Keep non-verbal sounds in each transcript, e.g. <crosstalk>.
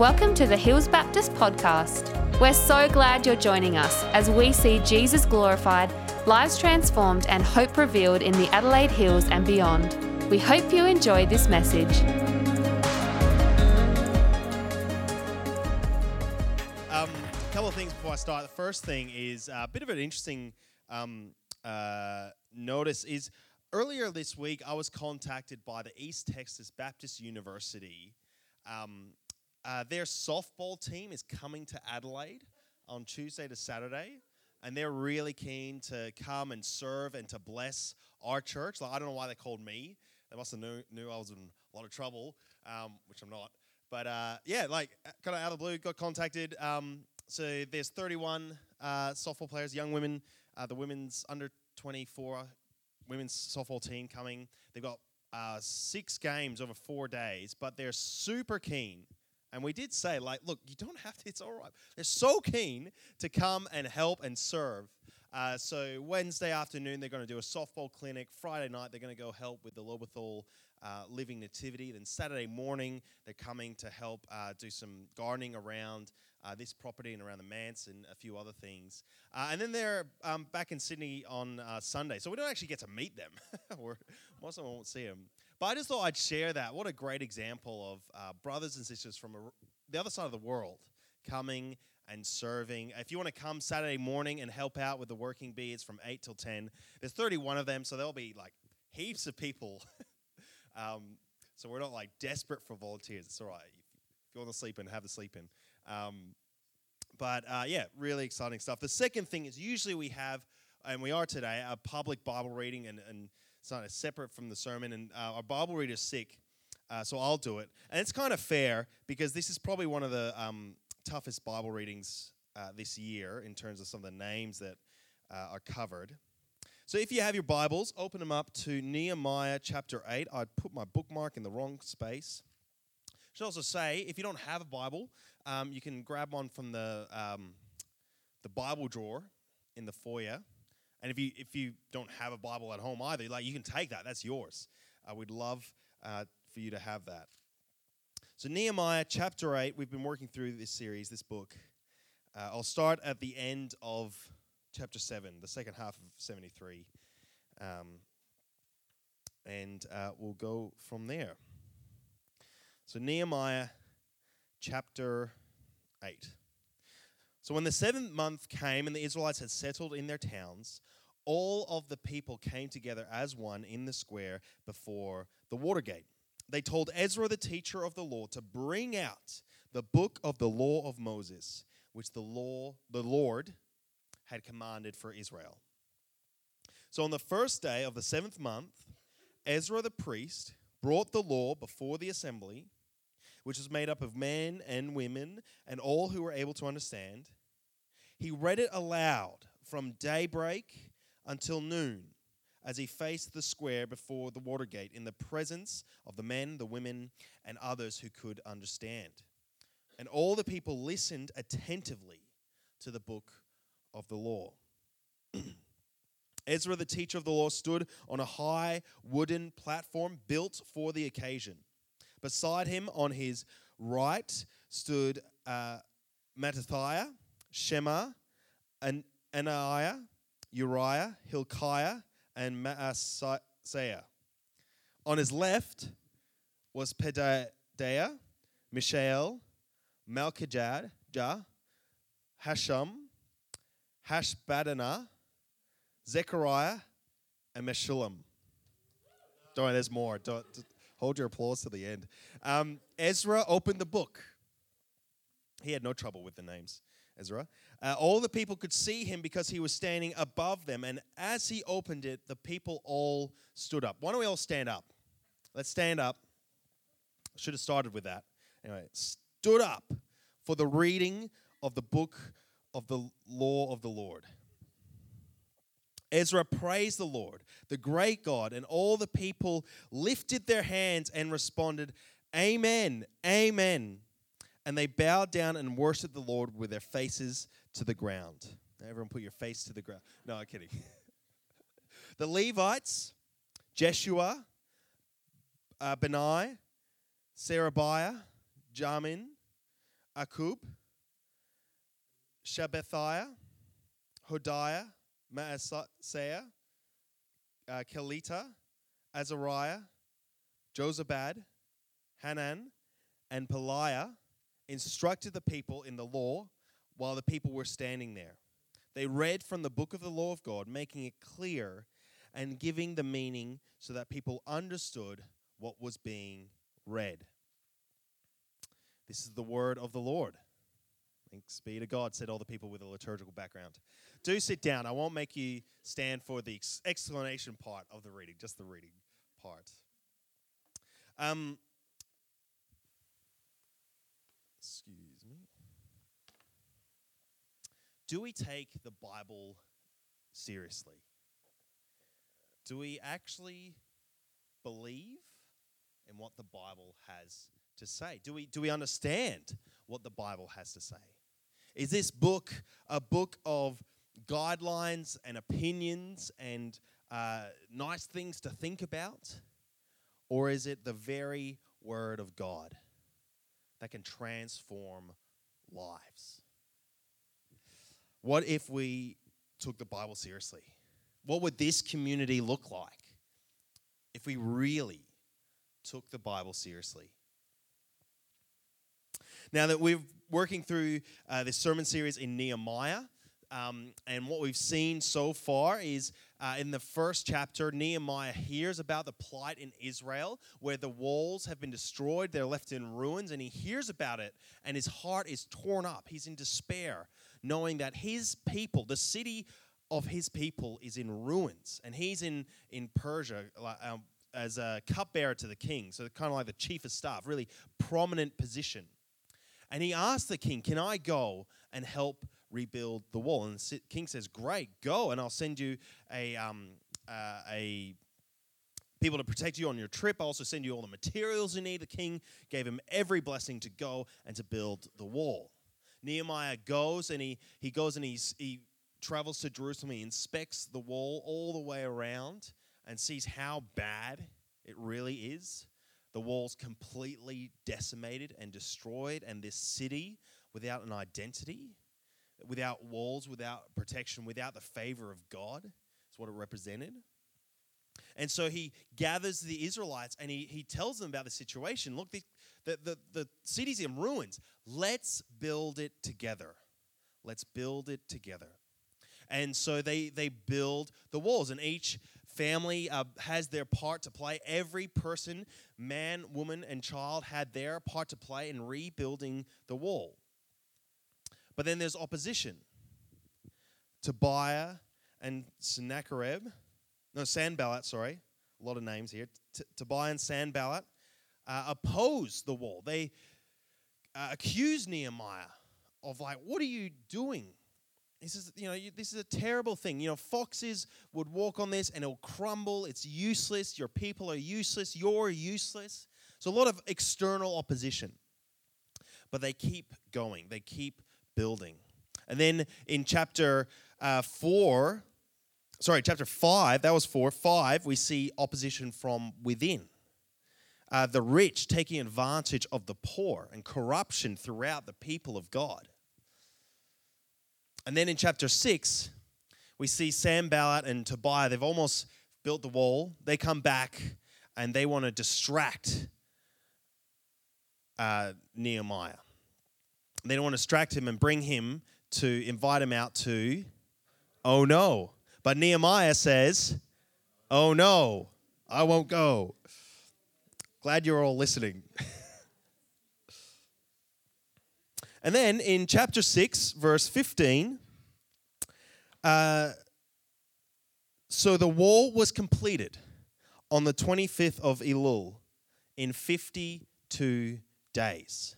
Welcome to the Hills Baptist Podcast. We're so glad you're joining us as we see Jesus glorified, lives transformed, and hope revealed in the Adelaide Hills and beyond. We hope you enjoy this message. Um, a couple of things before I start. The first thing is a bit of an interesting um, uh, notice is earlier this week I was contacted by the East Texas Baptist University. Um, uh, their softball team is coming to Adelaide on Tuesday to Saturday, and they're really keen to come and serve and to bless our church. Like I don't know why they called me. They must have knew, knew I was in a lot of trouble, um, which I'm not. But uh, yeah, like kind of out of the blue, got contacted. Um, so there's 31 uh, softball players, young women. Uh, the women's under 24 women's softball team coming. They've got uh, six games over four days, but they're super keen and we did say, like, look, you don't have to, it's all right. They're so keen to come and help and serve. Uh, so Wednesday afternoon, they're going to do a softball clinic. Friday night, they're going to go help with the Lobethal uh, Living Nativity. Then Saturday morning, they're coming to help uh, do some gardening around uh, this property and around the manse and a few other things. Uh, and then they're um, back in Sydney on uh, Sunday. So we don't actually get to meet them. <laughs> most of them won't see them. But I just thought I'd share that. What a great example of uh, brothers and sisters from a, the other side of the world coming and serving. If you want to come Saturday morning and help out with the working bee, it's from 8 till 10. There's 31 of them, so there'll be like heaps of people. <laughs> um, so we're not like desperate for volunteers. It's all right. If you want to sleep in, have the sleep in. Um, but uh, yeah, really exciting stuff. The second thing is usually we have, and we are today, a public Bible reading and, and so it's separate from the sermon. And uh, our Bible reader's sick, uh, so I'll do it. And it's kind of fair because this is probably one of the um, toughest Bible readings uh, this year in terms of some of the names that uh, are covered. So if you have your Bibles, open them up to Nehemiah chapter 8. I put my bookmark in the wrong space. I should also say, if you don't have a Bible, um, you can grab one from the, um, the Bible drawer in the foyer. And if you if you don't have a Bible at home either, like you can take that. That's yours. Uh, we'd love uh, for you to have that. So Nehemiah chapter eight. We've been working through this series, this book. Uh, I'll start at the end of chapter seven, the second half of seventy three, um, and uh, we'll go from there. So Nehemiah chapter eight. So when the seventh month came and the Israelites had settled in their towns, all of the people came together as one in the square before the water gate. They told Ezra, the teacher of the law, to bring out the book of the law of Moses, which the law, the Lord had commanded for Israel. So on the first day of the seventh month, Ezra the priest brought the law before the assembly which was made up of men and women and all who were able to understand. He read it aloud from daybreak until noon as he faced the square before the Watergate in the presence of the men, the women, and others who could understand. And all the people listened attentively to the book of the law. <clears throat> Ezra, the teacher of the law, stood on a high wooden platform built for the occasion. Beside him on his right stood uh, Mattithiah, Shema, An- Anaiah, Uriah, Hilkiah, and Maaseiah. On his left was Pedaiah, Mishael, Malchijah, Hashum, Hashbaddanah, Zechariah, and Meshullam. Don't worry, there's more. Don't, Hold your applause to the end. Um, Ezra opened the book. He had no trouble with the names, Ezra. Uh, all the people could see him because he was standing above them. And as he opened it, the people all stood up. Why don't we all stand up? Let's stand up. Should have started with that. Anyway, stood up for the reading of the book of the law of the Lord. Ezra praised the Lord, the great God, and all the people lifted their hands and responded, Amen, Amen. And they bowed down and worshiped the Lord with their faces to the ground. Everyone put your face to the ground. No, I'm kidding. <laughs> the Levites, Jeshua, uh, Benai, Sherebiah, Jamin, Akkub, Shabbathiah, Hodiah, Maaseiah, uh, Kelita, Azariah, Jozabad, Hanan, and Peliah instructed the people in the law while the people were standing there. They read from the book of the law of God, making it clear and giving the meaning so that people understood what was being read. This is the word of the Lord. Thanks be to God, said all the people with a liturgical background. Do sit down. I won't make you stand for the explanation part of the reading, just the reading part. Um, excuse me. Do we take the Bible seriously? Do we actually believe in what the Bible has to say? Do we, do we understand what the Bible has to say? Is this book a book of guidelines and opinions and uh, nice things to think about? Or is it the very Word of God that can transform lives? What if we took the Bible seriously? What would this community look like if we really took the Bible seriously? Now that we're working through uh, this sermon series in Nehemiah, um, and what we've seen so far is uh, in the first chapter, Nehemiah hears about the plight in Israel, where the walls have been destroyed, they're left in ruins, and he hears about it, and his heart is torn up. He's in despair, knowing that his people, the city of his people, is in ruins, and he's in, in Persia. Um, as a cupbearer to the king, so kind of like the chief of staff, really prominent position. And he asks the king, Can I go and help rebuild the wall? And the king says, Great, go, and I'll send you a, um, uh, a people to protect you on your trip. I'll also send you all the materials you need. The king gave him every blessing to go and to build the wall. Nehemiah goes and he, he goes and he's, he travels to Jerusalem. He inspects the wall all the way around and sees how bad it really is the walls completely decimated and destroyed, and this city without an identity, without walls, without protection, without the favor of God, is what it represented. And so he gathers the Israelites and he, he tells them about the situation. Look, the, the, the, the city's in ruins. Let's build it together. Let's build it together. And so they, they build the walls, and each family uh, has their part to play. Every person, man, woman, and child, had their part to play in rebuilding the wall. But then there's opposition. Tobiah and Sennacherib, no, Sanballat, sorry, a lot of names here. Tobiah and Sanballat uh, oppose the wall. They uh, accuse Nehemiah of like, what are you doing? This is, you know, this is a terrible thing. You know, foxes would walk on this and it'll crumble. It's useless. Your people are useless. You're useless. So a lot of external opposition. But they keep going, they keep building. And then in chapter uh, 4, sorry, chapter 5, that was 4, 5, we see opposition from within. Uh, the rich taking advantage of the poor and corruption throughout the people of God. And then in chapter 6, we see Sanballat and Tobiah, they've almost built the wall. They come back and they want to distract uh, Nehemiah. They don't want to distract him and bring him to invite him out to, oh no. But Nehemiah says, oh no, I won't go. Glad you're all listening. <laughs> And then in chapter 6, verse 15, uh, so the wall was completed on the 25th of Elul in 52 days.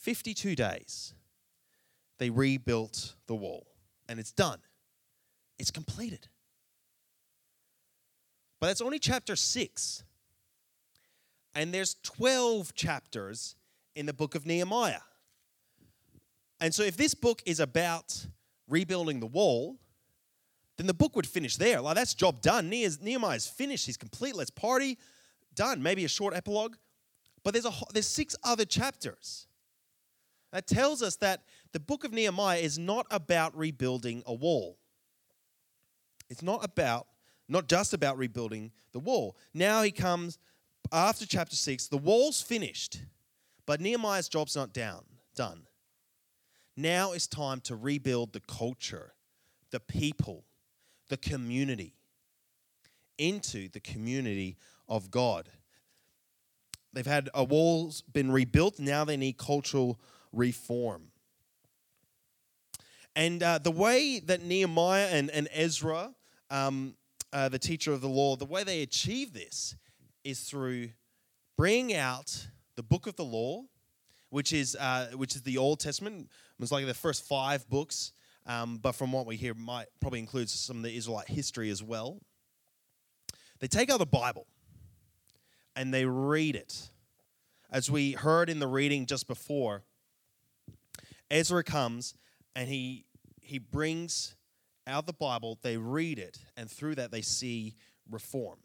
52 days. They rebuilt the wall and it's done. It's completed. But that's only chapter 6. And there's 12 chapters in the book of Nehemiah. And so, if this book is about rebuilding the wall, then the book would finish there. Like, that's job done. Nehemiah's finished. He's complete. Let's party. Done. Maybe a short epilogue. But there's, a, there's six other chapters. That tells us that the book of Nehemiah is not about rebuilding a wall. It's not about, not just about rebuilding the wall. Now he comes after chapter 6, the wall's finished, but Nehemiah's job's not down, done. Now it's time to rebuild the culture, the people, the community into the community of God. They've had a walls been rebuilt, now they need cultural reform. And uh, the way that Nehemiah and, and Ezra, um, uh, the teacher of the law, the way they achieve this is through bringing out the book of the law, which is, uh, which is the Old Testament. It was like the first five books, um, but from what we hear, might probably includes some of the Israelite history as well. They take out the Bible and they read it. As we heard in the reading just before, Ezra comes and he he brings out the Bible, they read it, and through that they see reform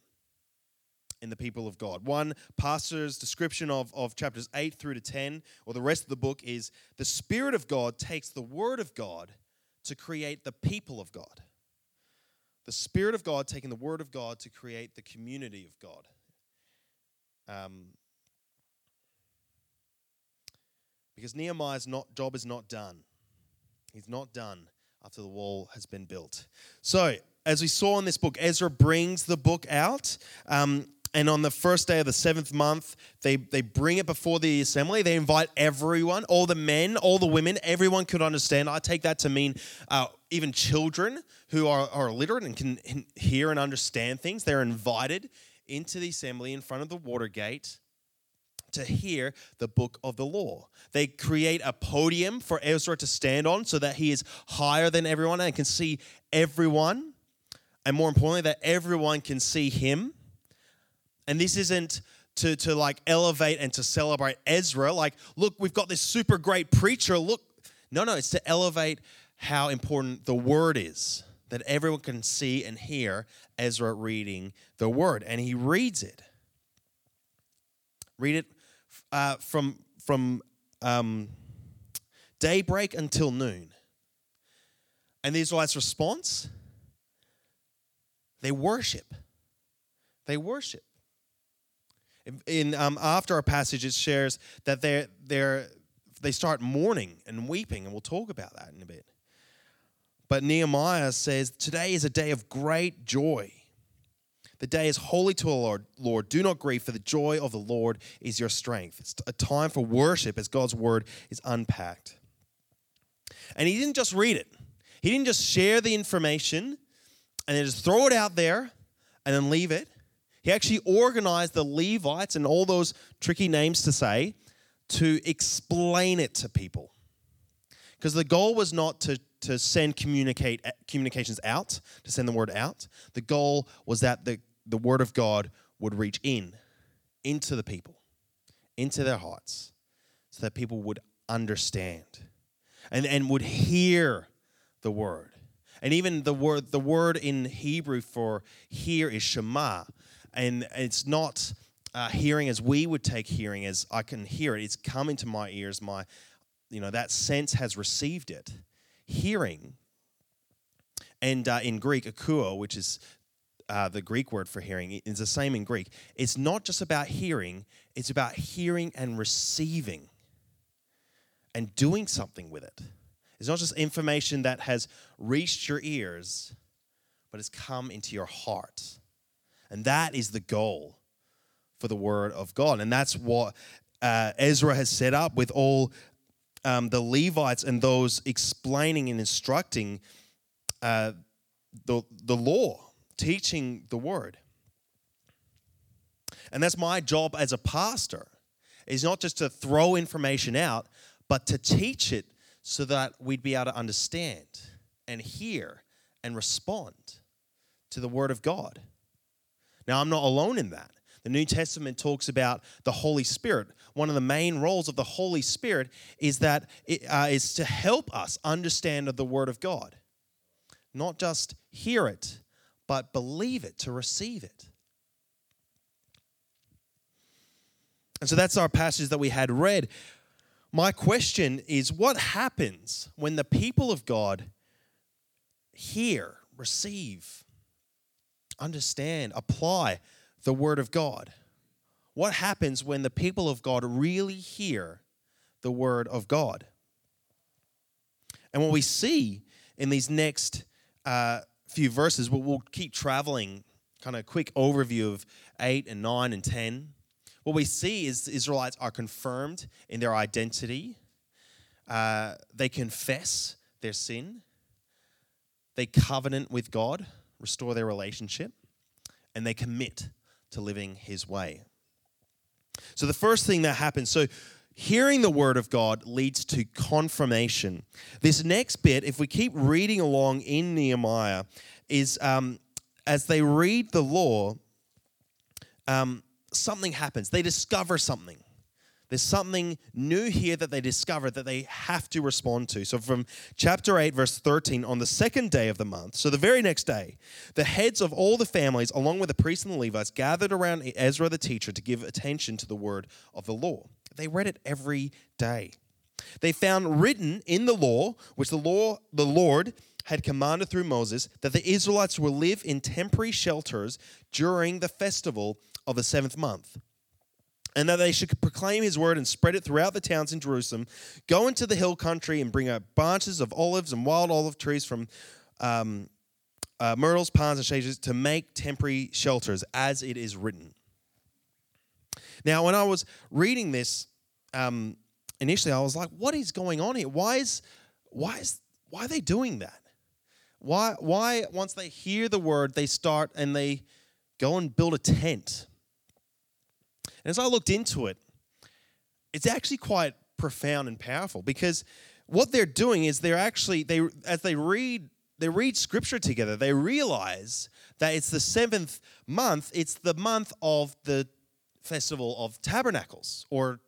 in the people of God. One pastor's description of, of chapters 8 through to 10, or the rest of the book, is the Spirit of God takes the Word of God to create the people of God. The Spirit of God taking the Word of God to create the community of God. Um, because Nehemiah's not, job is not done. He's not done after the wall has been built. So, as we saw in this book, Ezra brings the book out. Um, and on the first day of the seventh month, they, they bring it before the assembly. They invite everyone, all the men, all the women, everyone could understand. I take that to mean uh, even children who are, are literate and can hear and understand things. They're invited into the assembly in front of the water gate to hear the book of the law. They create a podium for Ezra to stand on so that he is higher than everyone and can see everyone. And more importantly, that everyone can see him. And this isn't to, to like elevate and to celebrate Ezra. Like, look, we've got this super great preacher. Look, no, no, it's to elevate how important the word is, that everyone can see and hear Ezra reading the word. And he reads it. Read it uh, from, from um, daybreak until noon. And the Israelites' response? They worship. They worship. In um, after our passage, it shares that they're, they're, they start mourning and weeping, and we'll talk about that in a bit. But Nehemiah says, Today is a day of great joy. The day is holy to the Lord. Lord, do not grieve, for the joy of the Lord is your strength. It's a time for worship as God's word is unpacked. And he didn't just read it, he didn't just share the information and then just throw it out there and then leave it. He actually organized the Levites and all those tricky names to say to explain it to people. Because the goal was not to to send communicate communications out, to send the word out. The goal was that the, the word of God would reach in, into the people, into their hearts, so that people would understand and, and would hear the word. And even the word, the word in Hebrew for hear is shema. And it's not uh, hearing as we would take hearing as I can hear it. It's come into my ears. My, you know, that sense has received it hearing. And uh, in Greek, akouo, which is uh, the Greek word for hearing, is the same in Greek. It's not just about hearing, it's about hearing and receiving and doing something with it. It's not just information that has reached your ears, but has come into your heart. And that is the goal for the Word of God. And that's what uh, Ezra has set up with all um, the Levites and those explaining and instructing uh, the, the law, teaching the word. And that's my job as a pastor, is not just to throw information out, but to teach it so that we'd be able to understand and hear and respond to the word of God. Now, I'm not alone in that. The New Testament talks about the Holy Spirit. One of the main roles of the Holy Spirit is that it uh, is to help us understand the Word of God, not just hear it, but believe it, to receive it. And so that's our passage that we had read. my question is what happens when the people of God hear, receive, understand, apply the Word of God? What happens when the people of God really hear the Word of God? And what we see in these next uh, few verses, we'll, we'll keep traveling, kind of quick overview of 8 and 9 and 10. What we see is the Israelites are confirmed in their identity. Uh, they confess their sin. They covenant with God, restore their relationship, and they commit to living His way. So, the first thing that happens, so hearing the word of God leads to confirmation. This next bit, if we keep reading along in Nehemiah, is um, as they read the law, um, something happens. They discover something. There's something new here that they discover that they have to respond to. So, from chapter 8, verse 13, on the second day of the month, so the very next day, the heads of all the families, along with the priests and the Levites, gathered around Ezra the teacher to give attention to the word of the law. They read it every day. They found written in the law, which the law, the Lord had commanded through Moses, that the Israelites will live in temporary shelters during the festival of the seventh month and that they should proclaim his word and spread it throughout the towns in Jerusalem, go into the hill country and bring up branches of olives and wild olive trees from um, uh, myrtles, palms, and shades to make temporary shelters, as it is written. Now, when I was reading this um, initially, I was like, "What is going on here? Why is why is why are they doing that? Why why once they hear the word, they start and they go and build a tent?" And as I looked into it, it's actually quite profound and powerful because what they're doing is they're actually they as they read they read scripture together, they realize that it's the seventh month, it's the month of the festival of tabernacles or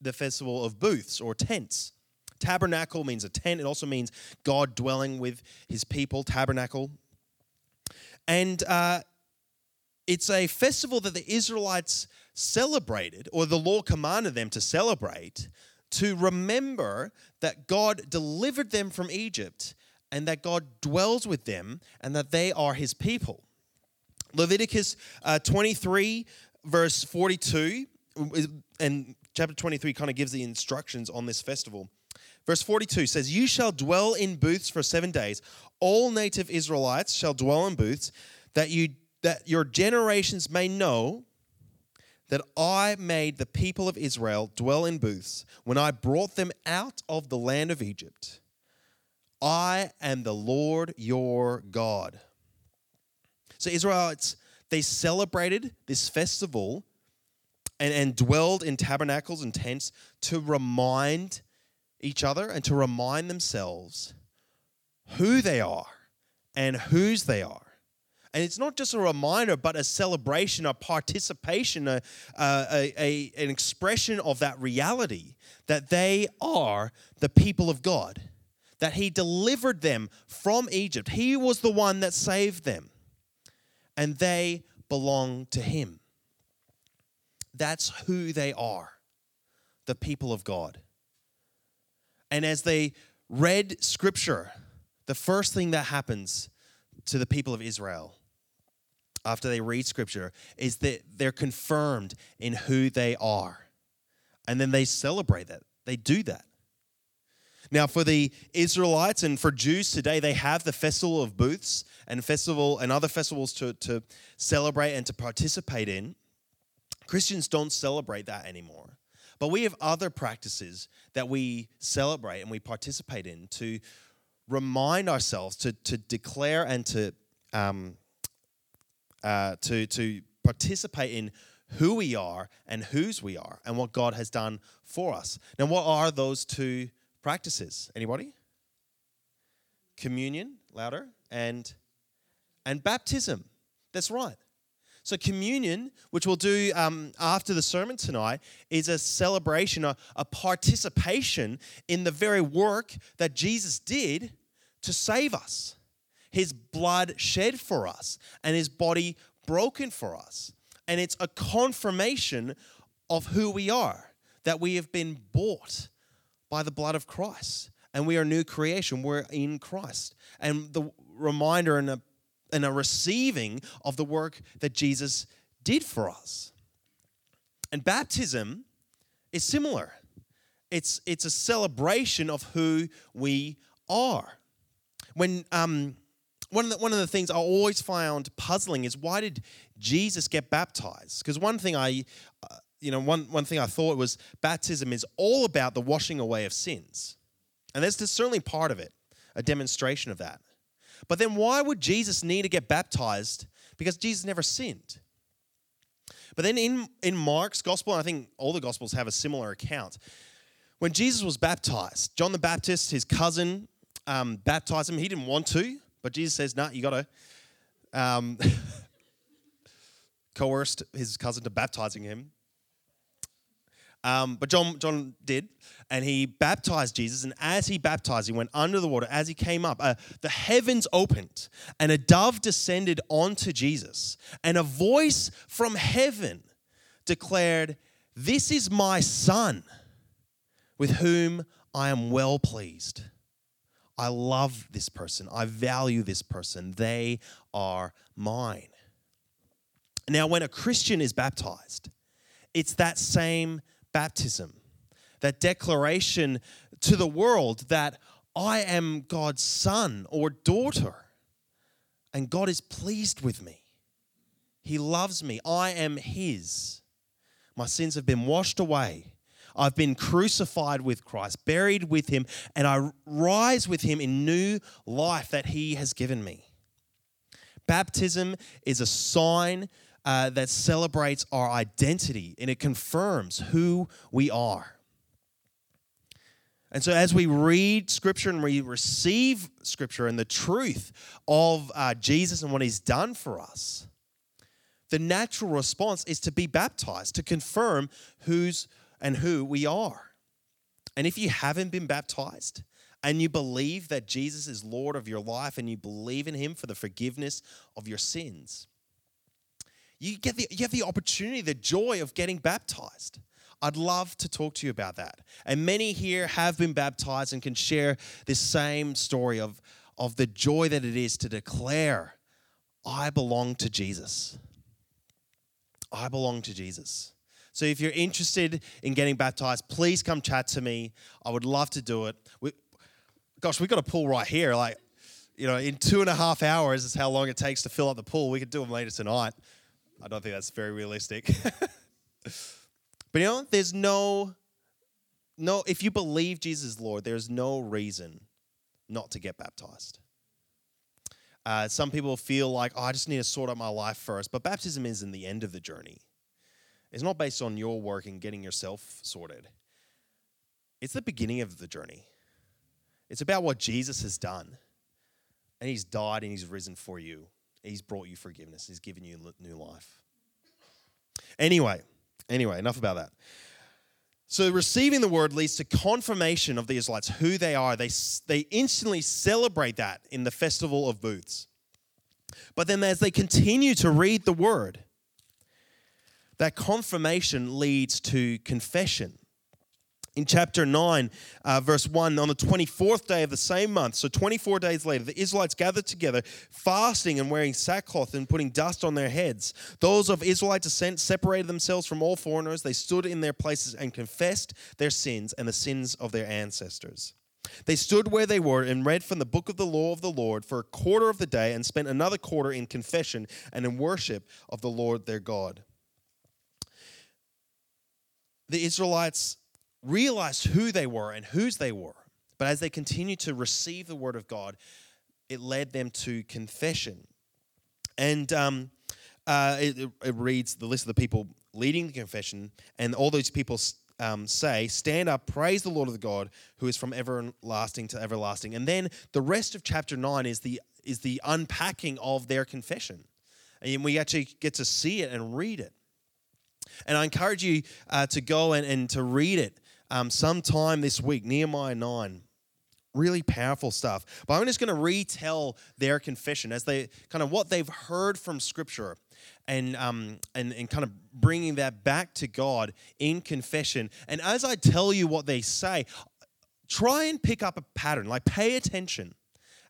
the festival of booths or tents. Tabernacle means a tent, it also means God dwelling with his people, tabernacle. And uh, it's a festival that the Israelites celebrated, or the law commanded them to celebrate, to remember that God delivered them from Egypt and that God dwells with them and that they are his people. Leviticus uh, 23, verse 42, and chapter 23 kind of gives the instructions on this festival. Verse 42 says, You shall dwell in booths for seven days. All native Israelites shall dwell in booths, that you that your generations may know that I made the people of Israel dwell in booths when I brought them out of the land of Egypt. I am the Lord your God. So, Israelites, they celebrated this festival and, and dwelled in tabernacles and tents to remind each other and to remind themselves who they are and whose they are. And it's not just a reminder, but a celebration, a participation, a, a, a, an expression of that reality that they are the people of God, that He delivered them from Egypt. He was the one that saved them, and they belong to Him. That's who they are, the people of God. And as they read Scripture, the first thing that happens to the people of Israel after they read scripture is that they're confirmed in who they are. And then they celebrate that. They do that. Now, for the Israelites and for Jews today, they have the Festival of Booths and festival and other festivals to, to celebrate and to participate in. Christians don't celebrate that anymore. But we have other practices that we celebrate and we participate in to remind ourselves, to, to declare and to um, uh, to, to participate in who we are and whose we are and what God has done for us. Now, what are those two practices? Anybody? Communion, louder, and and baptism. That's right. So, communion, which we'll do um, after the sermon tonight, is a celebration, a, a participation in the very work that Jesus did to save us his blood shed for us and his body broken for us. And it's a confirmation of who we are, that we have been bought by the blood of Christ. And we are a new creation. We're in Christ. And the reminder and a, and a receiving of the work that Jesus did for us. And baptism is similar. It's, it's a celebration of who we are. When um, one of the, one of the things I always found puzzling is why did Jesus get baptized? Because one thing I, uh, you know, one, one thing I thought was baptism is all about the washing away of sins. And that's certainly part of it, a demonstration of that. But then why would Jesus need to get baptized? Because Jesus never sinned. But then in, in Mark's gospel, and I think all the gospels have a similar account, when Jesus was baptized, John the Baptist, his cousin, um, baptized him. He didn't want to, but Jesus says, "No, nah, you got to." Um, <laughs> coerced his cousin to baptizing him. Um, but John, John did, and he baptized Jesus. And as he baptized, he went under the water. As he came up, uh, the heavens opened, and a dove descended onto Jesus. And a voice from heaven declared, This is my son, with whom I am well pleased. I love this person. I value this person. They are mine. Now, when a Christian is baptized, it's that same baptism, that declaration to the world that I am God's son or daughter, and God is pleased with me. He loves me. I am His. My sins have been washed away. I've been crucified with Christ, buried with Him, and I rise with Him in new life that He has given me. Baptism is a sign uh, that celebrates our identity and it confirms who we are. And so, as we read Scripture and we receive Scripture and the truth of uh, Jesus and what He's done for us, the natural response is to be baptized, to confirm who's and who we are. And if you haven't been baptized and you believe that Jesus is Lord of your life and you believe in Him for the forgiveness of your sins, you get the you have the opportunity, the joy of getting baptized. I'd love to talk to you about that. And many here have been baptized and can share this same story of, of the joy that it is to declare, I belong to Jesus. I belong to Jesus. So if you're interested in getting baptized, please come chat to me. I would love to do it. We, gosh, we've got a pool right here. Like, you know, in two and a half hours is how long it takes to fill up the pool. We could do them later tonight. I don't think that's very realistic. <laughs> but you know, there's no no if you believe Jesus Lord, there's no reason not to get baptized. Uh, some people feel like, oh, I just need to sort out my life first. But baptism isn't the end of the journey. It's not based on your work and getting yourself sorted. It's the beginning of the journey. It's about what Jesus has done. And he's died and he's risen for you. He's brought you forgiveness. He's given you new life. Anyway, anyway, enough about that. So receiving the word leads to confirmation of the Israelites who they are. They, they instantly celebrate that in the festival of booths. But then as they continue to read the word, that confirmation leads to confession in chapter 9, uh, verse 1, on the 24th day of the same month, so 24 days later, the Israelites gathered together, fasting and wearing sackcloth and putting dust on their heads. Those of Israelite descent separated themselves from all foreigners. They stood in their places and confessed their sins and the sins of their ancestors. They stood where they were and read from the book of the law of the Lord for a quarter of the day and spent another quarter in confession and in worship of the Lord their God. The Israelites realized who they were and whose they were. But as they continued to receive the word of God, it led them to confession. And um, uh, it, it, reads the list of the people leading the confession, and all those people um, say, Stand up, praise the Lord of the God who is from everlasting to everlasting. And then the rest of chapter 9 is the, is the unpacking of their confession. And we actually get to see it and read it. And I encourage you uh, to go and, and to read it um, sometime this week, Nehemiah 9. Really powerful stuff. But I'm just going to retell their confession as they kind of what they've heard from Scripture and, um, and, and kind of bringing that back to God in confession. And as I tell you what they say, try and pick up a pattern, like pay attention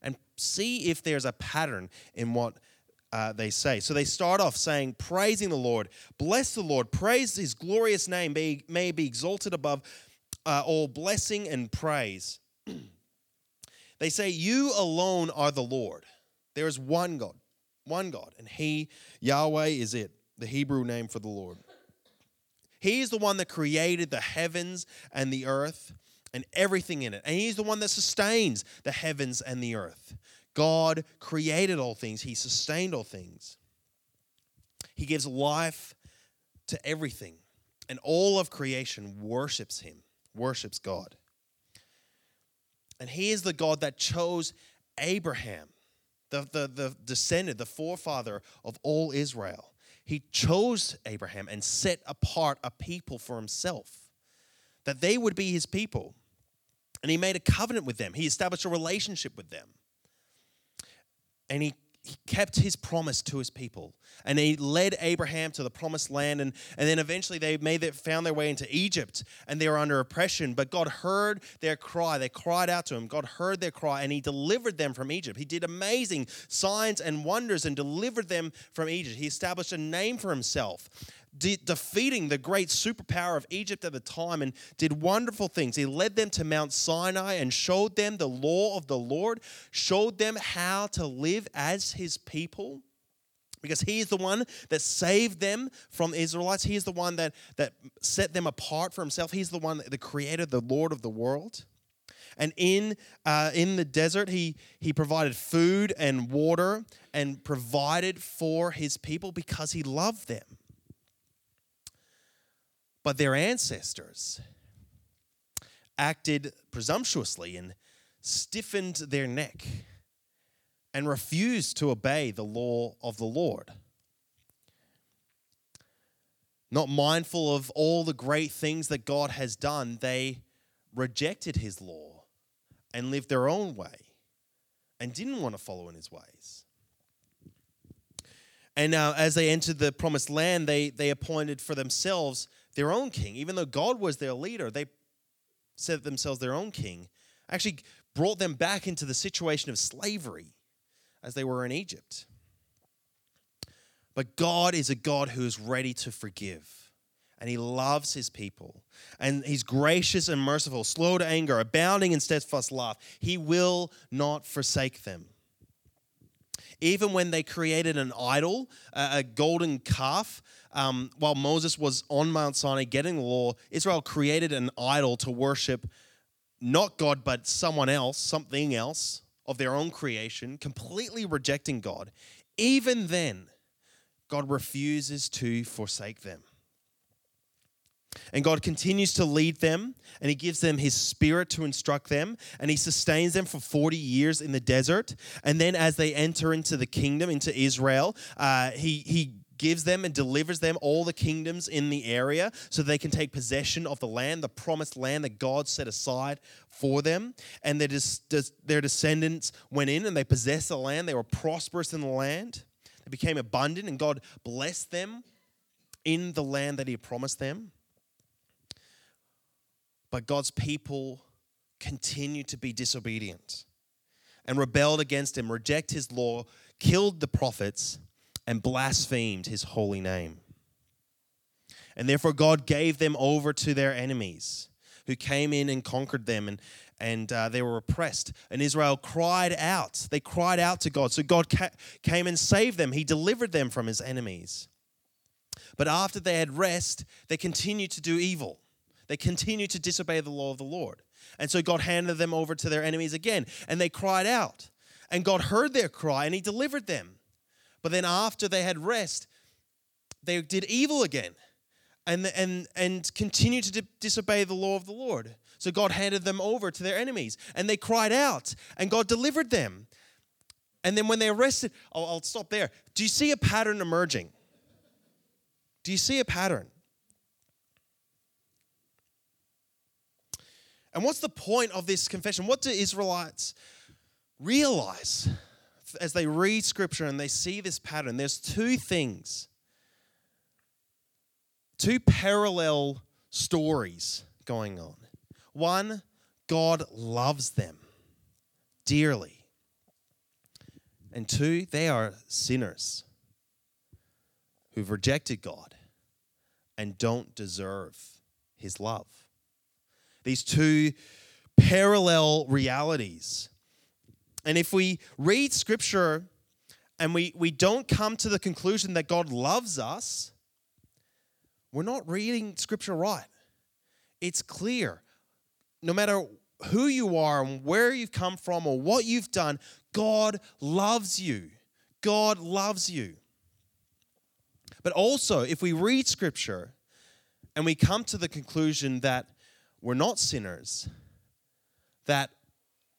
and see if there's a pattern in what uh, they say. So they start off saying, praising the Lord, bless the Lord, praise his glorious name, may, may be exalted above uh, all blessing and praise. <clears throat> they say, You alone are the Lord. There is one God, one God, and He, Yahweh, is it, the Hebrew name for the Lord. He is the one that created the heavens and the earth and everything in it. And He's the one that sustains the heavens and the earth. God created all things, He sustained all things. He gives life to everything, and all of creation worships Him, worships God. And He is the God that chose Abraham, the, the, the descendant, the forefather of all Israel. He chose Abraham and set apart a people for Himself, that they would be His people. And He made a covenant with them, He established a relationship with them and he, he kept his promise to his people. And he led Abraham to the promised land. And, and then eventually they made their, found their way into Egypt and they were under oppression. But God heard their cry. They cried out to him. God heard their cry and he delivered them from Egypt. He did amazing signs and wonders and delivered them from Egypt. He established a name for himself de- defeating the great superpower of Egypt at the time and did wonderful things. He led them to Mount Sinai and showed them the law of the Lord, showed them how to live as his people. Because he is the one that saved them from the Israelites. He is the one that, that set them apart for himself. He's the one, the creator, the Lord of the world. And in, uh, in the desert, he, he provided food and water and provided for his people because he loved them. But their ancestors acted presumptuously and stiffened their neck and refused to obey the law of the Lord. Not mindful of all the great things that God has done, they rejected his law and lived their own way and didn't want to follow in his ways. And uh, as they entered the promised land, they, they appointed for themselves their own king. Even though God was their leader, they set themselves their own king. Actually, brought them back into the situation of slavery as they were in Egypt. But God is a God who is ready to forgive. And he loves his people. And he's gracious and merciful, slow to anger, abounding in steadfast love. He will not forsake them. Even when they created an idol, a golden calf, um, while Moses was on Mount Sinai getting the law, Israel created an idol to worship not God, but someone else, something else of their own creation, completely rejecting God. Even then, God refuses to forsake them. And God continues to lead them, and He gives them His Spirit to instruct them, and He sustains them for 40 years in the desert. And then, as they enter into the kingdom, into Israel, uh, He, he gives them and delivers them all the kingdoms in the area so they can take possession of the land, the promised land that God set aside for them. And their, their descendants went in and they possessed the land. They were prosperous in the land. They became abundant, and God blessed them in the land that He promised them. But God's people continued to be disobedient and rebelled against Him, reject His law, killed the prophets and blasphemed his holy name. And therefore, God gave them over to their enemies who came in and conquered them, and, and uh, they were oppressed. And Israel cried out. They cried out to God. So God ca- came and saved them, He delivered them from His enemies. But after they had rest, they continued to do evil. They continued to disobey the law of the Lord. And so God handed them over to their enemies again, and they cried out. And God heard their cry, and He delivered them. But then after they had rest, they did evil again and, and, and continued to disobey the law of the Lord. So God handed them over to their enemies and they cried out and God delivered them. And then when they arrested, oh, I'll stop there. Do you see a pattern emerging? Do you see a pattern? And what's the point of this confession? What do Israelites realize? as they read scripture and they see this pattern, there's two things, two parallel stories going on. One, God loves them dearly. And two, they are sinners who've rejected God and don't deserve his love. These two parallel realities. And if we read scripture and we, we don't come to the conclusion that God loves us, we're not reading scripture right. It's clear. No matter who you are and where you've come from or what you've done, God loves you. God loves you. But also, if we read scripture and we come to the conclusion that we're not sinners, that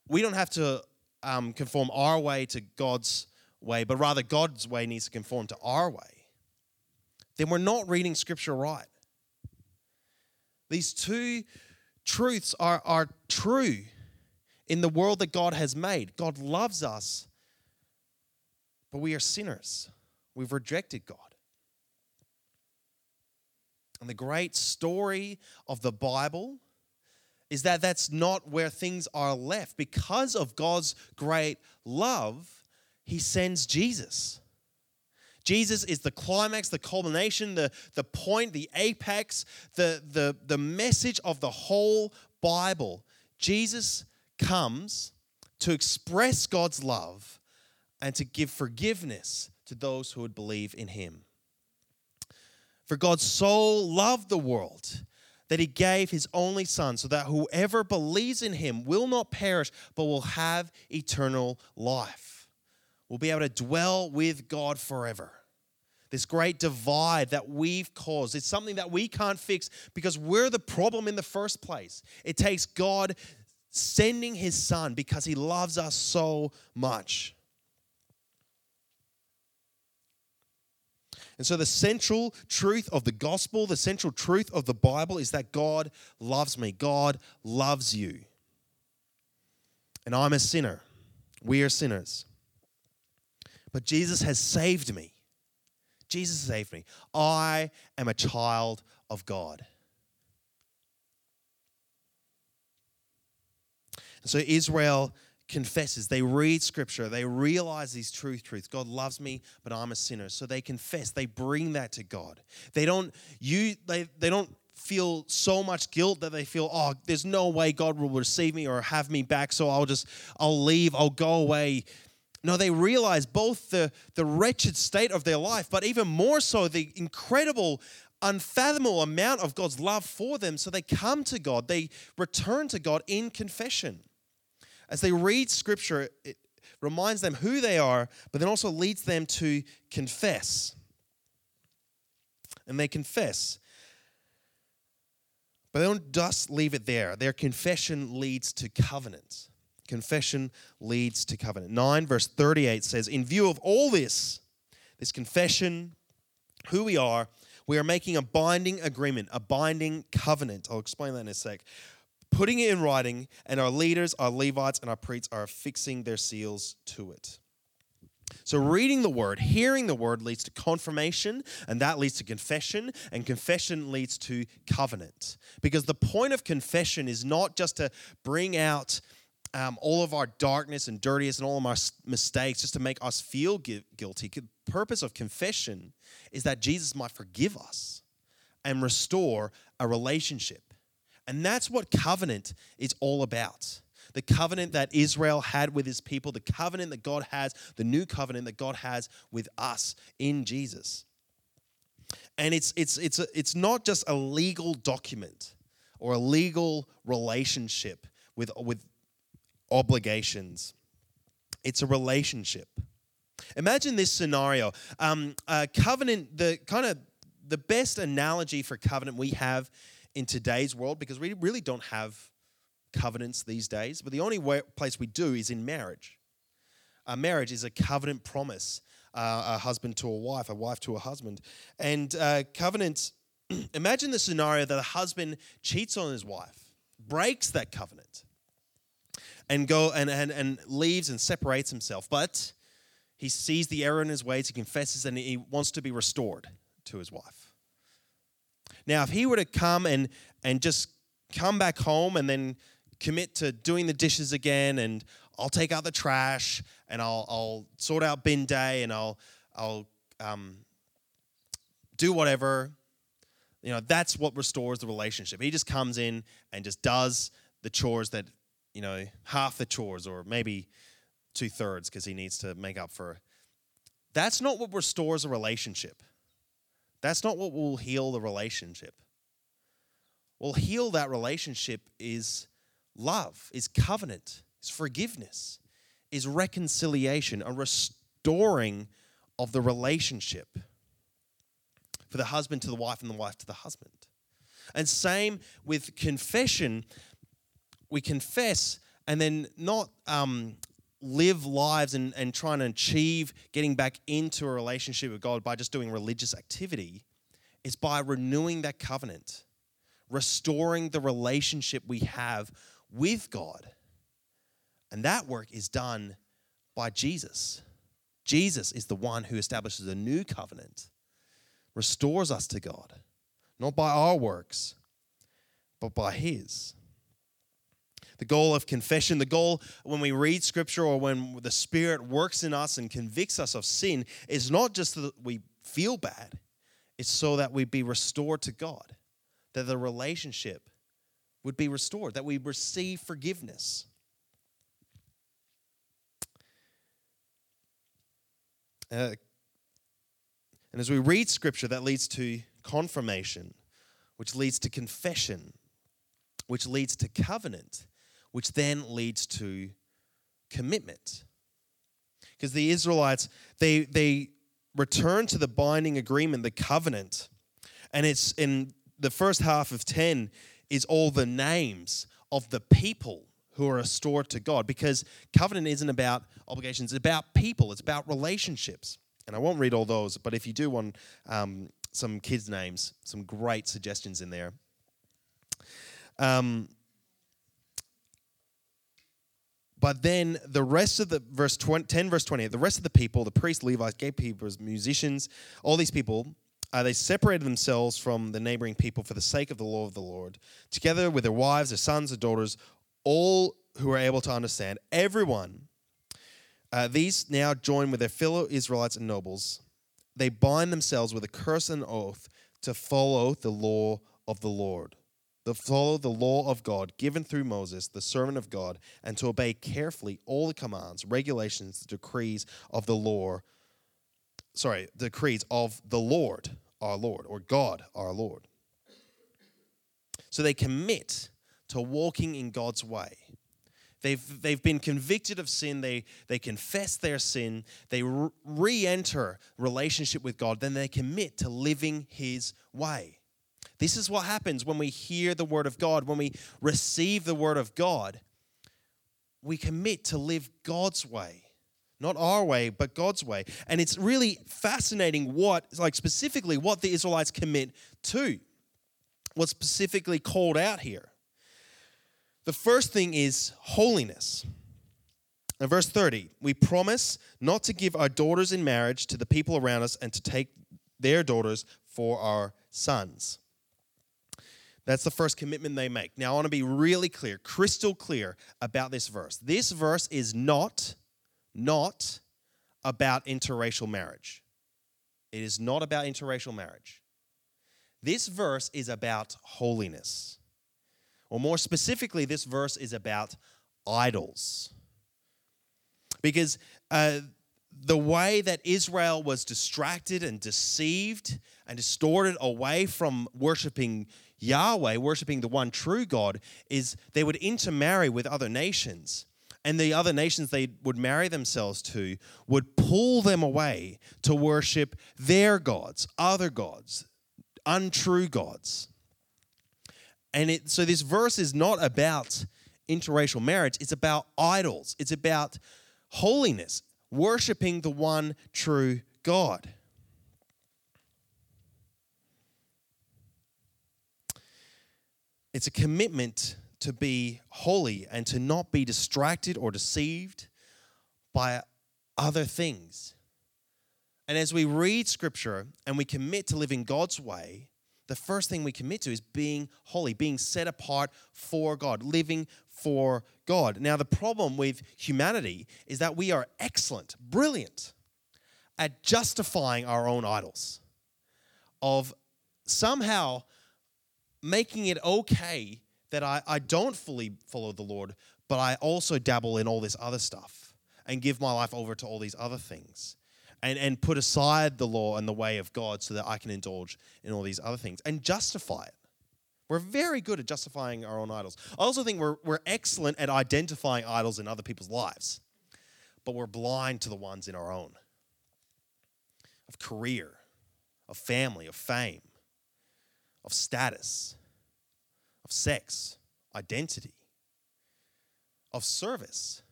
we don't have to um, conform our way to God's way, but rather God's way needs to conform to our way, then we're not reading scripture right. These two truths are, are true in the world that God has made. God loves us, but we are sinners. We've rejected God. And the great story of the Bible is that that's not where things are left. Because of God's great love, He sends Jesus. Jesus is the climax, the culmination, the, the point, the apex, the, the, the message of the whole Bible. Jesus comes to express God's love and to give forgiveness to those who would believe in Him. For God so loved the world that he gave his only son so that whoever believes in him will not perish but will have eternal life. We'll be able to dwell with God forever. This great divide that we've caused, it's something that we can't fix because we're the problem in the first place. It takes God sending his son because he loves us so much. And so, the central truth of the gospel, the central truth of the Bible is that God loves me. God loves you. And I'm a sinner. We are sinners. But Jesus has saved me. Jesus saved me. I am a child of God. So Israel confesses. They read scripture. They realize these truth truths. God loves me, but I'm a sinner. So they confess. They bring that to God. They don't you they, they don't feel so much guilt that they feel, oh, there's no way God will receive me or have me back, so I'll just I'll leave, I'll go away. No, they realize both the, the wretched state of their life, but even more so the incredible unfathomable amount of God's love for them. So they come to God, they return to God in confession. As they read scripture, it reminds them who they are, but then also leads them to confess. And they confess. But they don't just leave it there. Their confession leads to covenant. Confession leads to covenant. 9 verse 38 says, In view of all this, this confession, who we are, we are making a binding agreement, a binding covenant. I'll explain that in a sec putting it in writing, and our leaders, our Levites, and our priests are affixing their seals to it. So, reading the word, hearing the word leads to confirmation, and that leads to confession, and confession leads to covenant. Because the point of confession is not just to bring out um, all of our darkness and dirtiness and all of our mistakes just to make us feel gu- guilty. The purpose of confession is that Jesus might forgive us and restore a relationship. And that's what covenant is all about. The covenant that Israel had with his people, the covenant that God has, the new covenant that God has with us in Jesus. And it's, it's, it's, a, it's not just a legal document or a legal relationship with, with obligations, it's a relationship. Imagine this scenario. Um, covenant, the kind of the best analogy for covenant we have in today's world because we really don't have covenants these days. But the only way, place we do is in marriage. A marriage is a covenant promise, uh, a husband to a wife, a wife to a husband. And uh, covenants, <clears throat> imagine the scenario that a husband cheats on his wife, breaks that covenant, and go and, and, and leaves and separates himself. But he sees the error in his ways, he confesses, and he wants to be restored to his wife. Now, if he were to come and, and just come back home and then commit to doing the dishes again and I'll take out the trash and I'll, I'll sort out bin day and I'll, I'll um, do whatever. You know, that's what restores the relationship. He just comes in and just does the chores that, you know, half the chores or maybe two thirds because he needs to make up for. That's not what restores a relationship. That's not what will heal the relationship. Will heal that relationship is love, is covenant, is forgiveness, is reconciliation, a restoring of the relationship for the husband to the wife and the wife to the husband. And same with confession. We confess and then not um, live lives and, and trying to achieve getting back into a relationship with God by just doing religious activity. It's by renewing that covenant, restoring the relationship we have with God. And that work is done by Jesus. Jesus is the one who establishes a new covenant, restores us to God, not by our works, but by His. The goal of confession, the goal when we read scripture or when the Spirit works in us and convicts us of sin, is not just that we feel bad, it's so that we be restored to God, that the relationship would be restored, that we receive forgiveness. Uh, and as we read scripture, that leads to confirmation, which leads to confession, which leads to covenant, which then leads to commitment. Because the Israelites, they, they return to the binding agreement, the covenant. And it's in the first half of 10 is all the names of the people who are restored to God because covenant isn't about obligations, it's about people, it's about relationships. And I won't read all those, but if you do want um, some kids' names, some great suggestions in there. Um, but then the rest of the verse 20, 10, verse 20, the rest of the people, the priests, Levites, gatekeepers, musicians, all these people, uh, they separated themselves from the neighboring people for the sake of the law of the Lord, together with their wives, their sons, their daughters, all who are able to understand. Everyone, uh, these now join with their fellow Israelites and nobles. They bind themselves with a curse and oath to follow the law of the Lord to follow the law of God given through Moses, the servant of God, and to obey carefully all the commands, regulations, decrees of the law. Sorry, decrees of the Lord, our Lord, or God, our Lord. So they commit to walking in God's way. They've, they've been convicted of sin. They, they confess their sin. They re enter relationship with God. Then they commit to living His way. This is what happens when we hear the word of God, when we receive the word of God. We commit to live God's way, not our way, but God's way. And it's really fascinating what, like specifically, what the Israelites commit to. What's specifically called out here. The first thing is holiness. In verse 30, we promise not to give our daughters in marriage to the people around us and to take their daughters for our sons. That's the first commitment they make. Now, I want to be really clear, crystal clear about this verse. This verse is not, not about interracial marriage. It is not about interracial marriage. This verse is about holiness. Or more specifically, this verse is about idols. Because uh, the way that Israel was distracted and deceived and distorted away from worshiping Yahweh, worshiping the one true God, is they would intermarry with other nations. And the other nations they would marry themselves to would pull them away to worship their gods, other gods, untrue gods. And it, so this verse is not about interracial marriage, it's about idols, it's about holiness, worshiping the one true God. It's a commitment to be holy and to not be distracted or deceived by other things. And as we read scripture and we commit to living God's way, the first thing we commit to is being holy, being set apart for God, living for God. Now, the problem with humanity is that we are excellent, brilliant at justifying our own idols, of somehow making it okay that I, I don't fully follow the Lord, but I also dabble in all this other stuff and give my life over to all these other things and, and put aside the law and the way of God so that I can indulge in all these other things and justify it. We're very good at justifying our own idols. I also think we're, we're excellent at identifying idols in other people's lives, but we're blind to the ones in our own of career, of family, of fame, of status, of sex, identity, of service,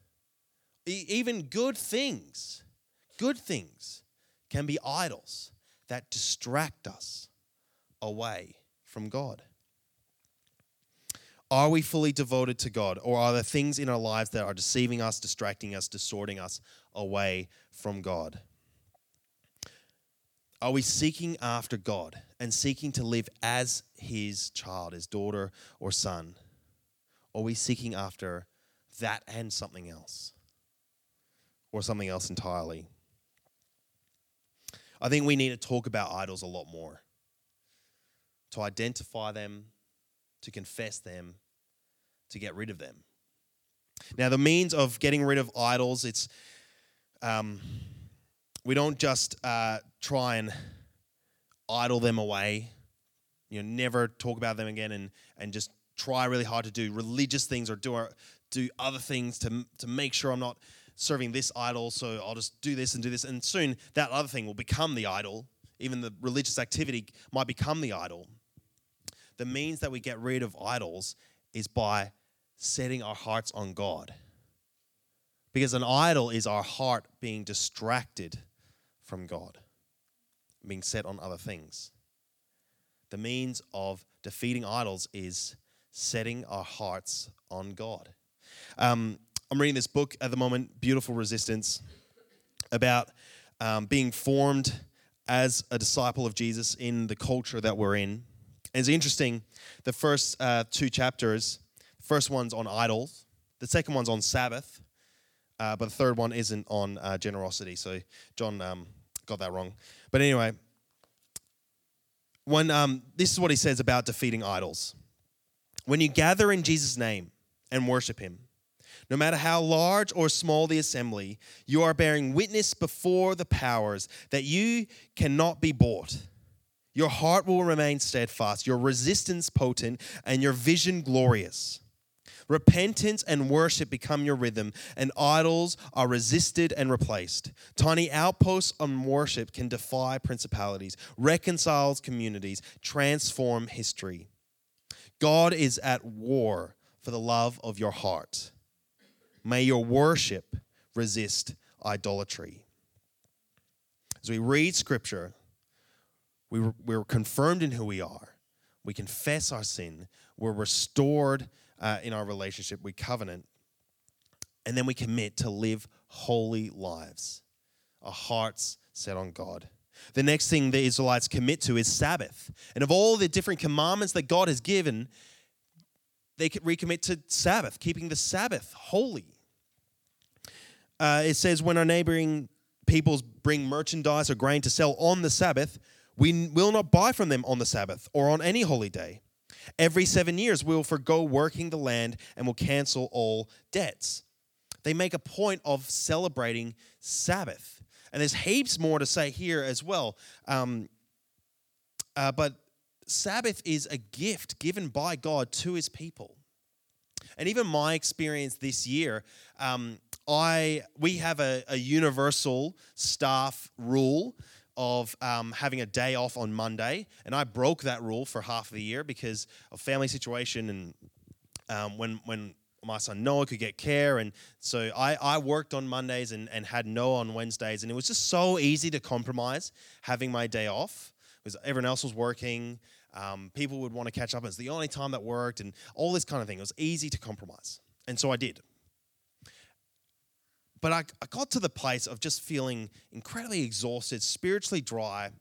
e- even good things. Good things can be idols that distract us away from God. Are we fully devoted to God, or are there things in our lives that are deceiving us, distracting us, distorting us away from God? Are we seeking after God and seeking to live as His child, His daughter or son? Or are we seeking after that and something else? Or something else entirely? I think we need to talk about idols a lot more, to identify them, to confess them, to get rid of them. Now, the means of getting rid of idols, it's um, we don't just uh, try and idle them away, you know, never talk about them again, and and just try really hard to do religious things or do our, do other things to to make sure I'm not serving this idol. So I'll just do this and do this, and soon that other thing will become the idol. Even the religious activity might become the idol the means that we get rid of idols is by setting our hearts on God. Because an idol is our heart being distracted from God, being set on other things. The means of defeating idols is setting our hearts on God. Um, I'm reading this book at the moment, Beautiful Resistance, about um, being formed as a disciple of Jesus in the culture that we're in. And it's interesting, the first uh, two chapters, the first one's on idols, the second one's on Sabbath, uh, but the third one isn't on uh, generosity. So John um, got that wrong. But anyway, when um, this is what he says about defeating idols. When you gather in Jesus' name and worship him, no matter how large or small the assembly, you are bearing witness before the powers that you cannot be bought your heart will remain steadfast, your resistance potent, and your vision glorious. Repentance and worship become your rhythm, and idols are resisted and replaced. Tiny outposts on worship can defy principalities, reconcile communities, transform history. God is at war for the love of your heart. May your worship resist idolatry. As we read scripture, we were, we were confirmed in who we are. We confess our sin. We're restored uh, in our relationship. We covenant. And then we commit to live holy lives, our hearts set on God. The next thing the Israelites commit to is Sabbath. And of all the different commandments that God has given, they recommit to Sabbath, keeping the Sabbath holy. Uh, it says, when our neighboring peoples bring merchandise or grain to sell on the Sabbath, we will not buy from them on the Sabbath or on any holy day. Every seven years, we will forego working the land and will cancel all debts. They make a point of celebrating Sabbath. And there's heaps more to say here as well. Um, uh, but Sabbath is a gift given by God to his people. And even my experience this year, um, I we have a, a universal staff rule of um, having a day off on Monday, and I broke that rule for half of the year because of family situation and um, when when my son Noah could get care, and so I, I worked on Mondays and, and had Noah on Wednesdays, and it was just so easy to compromise having my day off because everyone else was working. Um, people would want to catch up. It's the only time that worked, and all this kind of thing. It was easy to compromise, and so I did but I, I got to the place of just feeling incredibly exhausted, spiritually dry.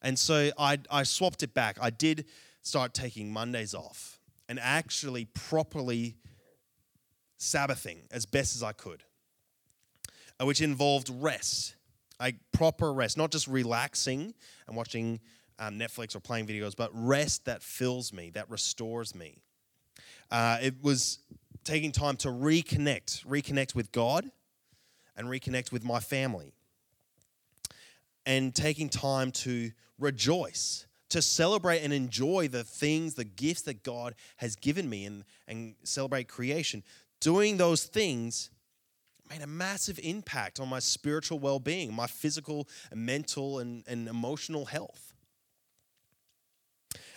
And so I, I swapped it back. I did start taking Mondays off and actually properly Sabbathing as best as I could, uh, which involved rest, like proper rest, not just relaxing and watching um, Netflix or playing videos, but rest that fills me, that restores me. Uh, it was taking time to reconnect, reconnect with God and reconnect with my family. And taking time to rejoice, to celebrate and enjoy the things, the gifts that God has given me and, and celebrate creation. Doing those things made a massive impact on my spiritual well being, my physical, and mental, and, and emotional health.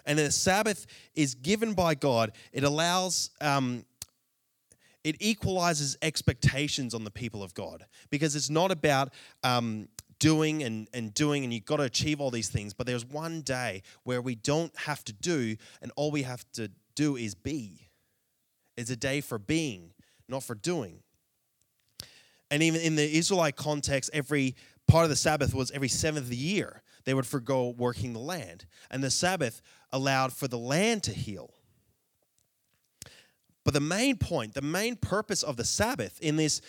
And the Sabbath is given by God, it allows um, it equalizes expectations on the people of God because it's not about um, doing and, and doing and you've got to achieve all these things, but there's one day where we don't have to do and all we have to do is be. It's a day for being, not for doing. And even in the Israelite context, every part of the Sabbath was every seventh year. They would forego working the land. And the Sabbath allowed for the land to heal. But the main point, the main purpose of the Sabbath in this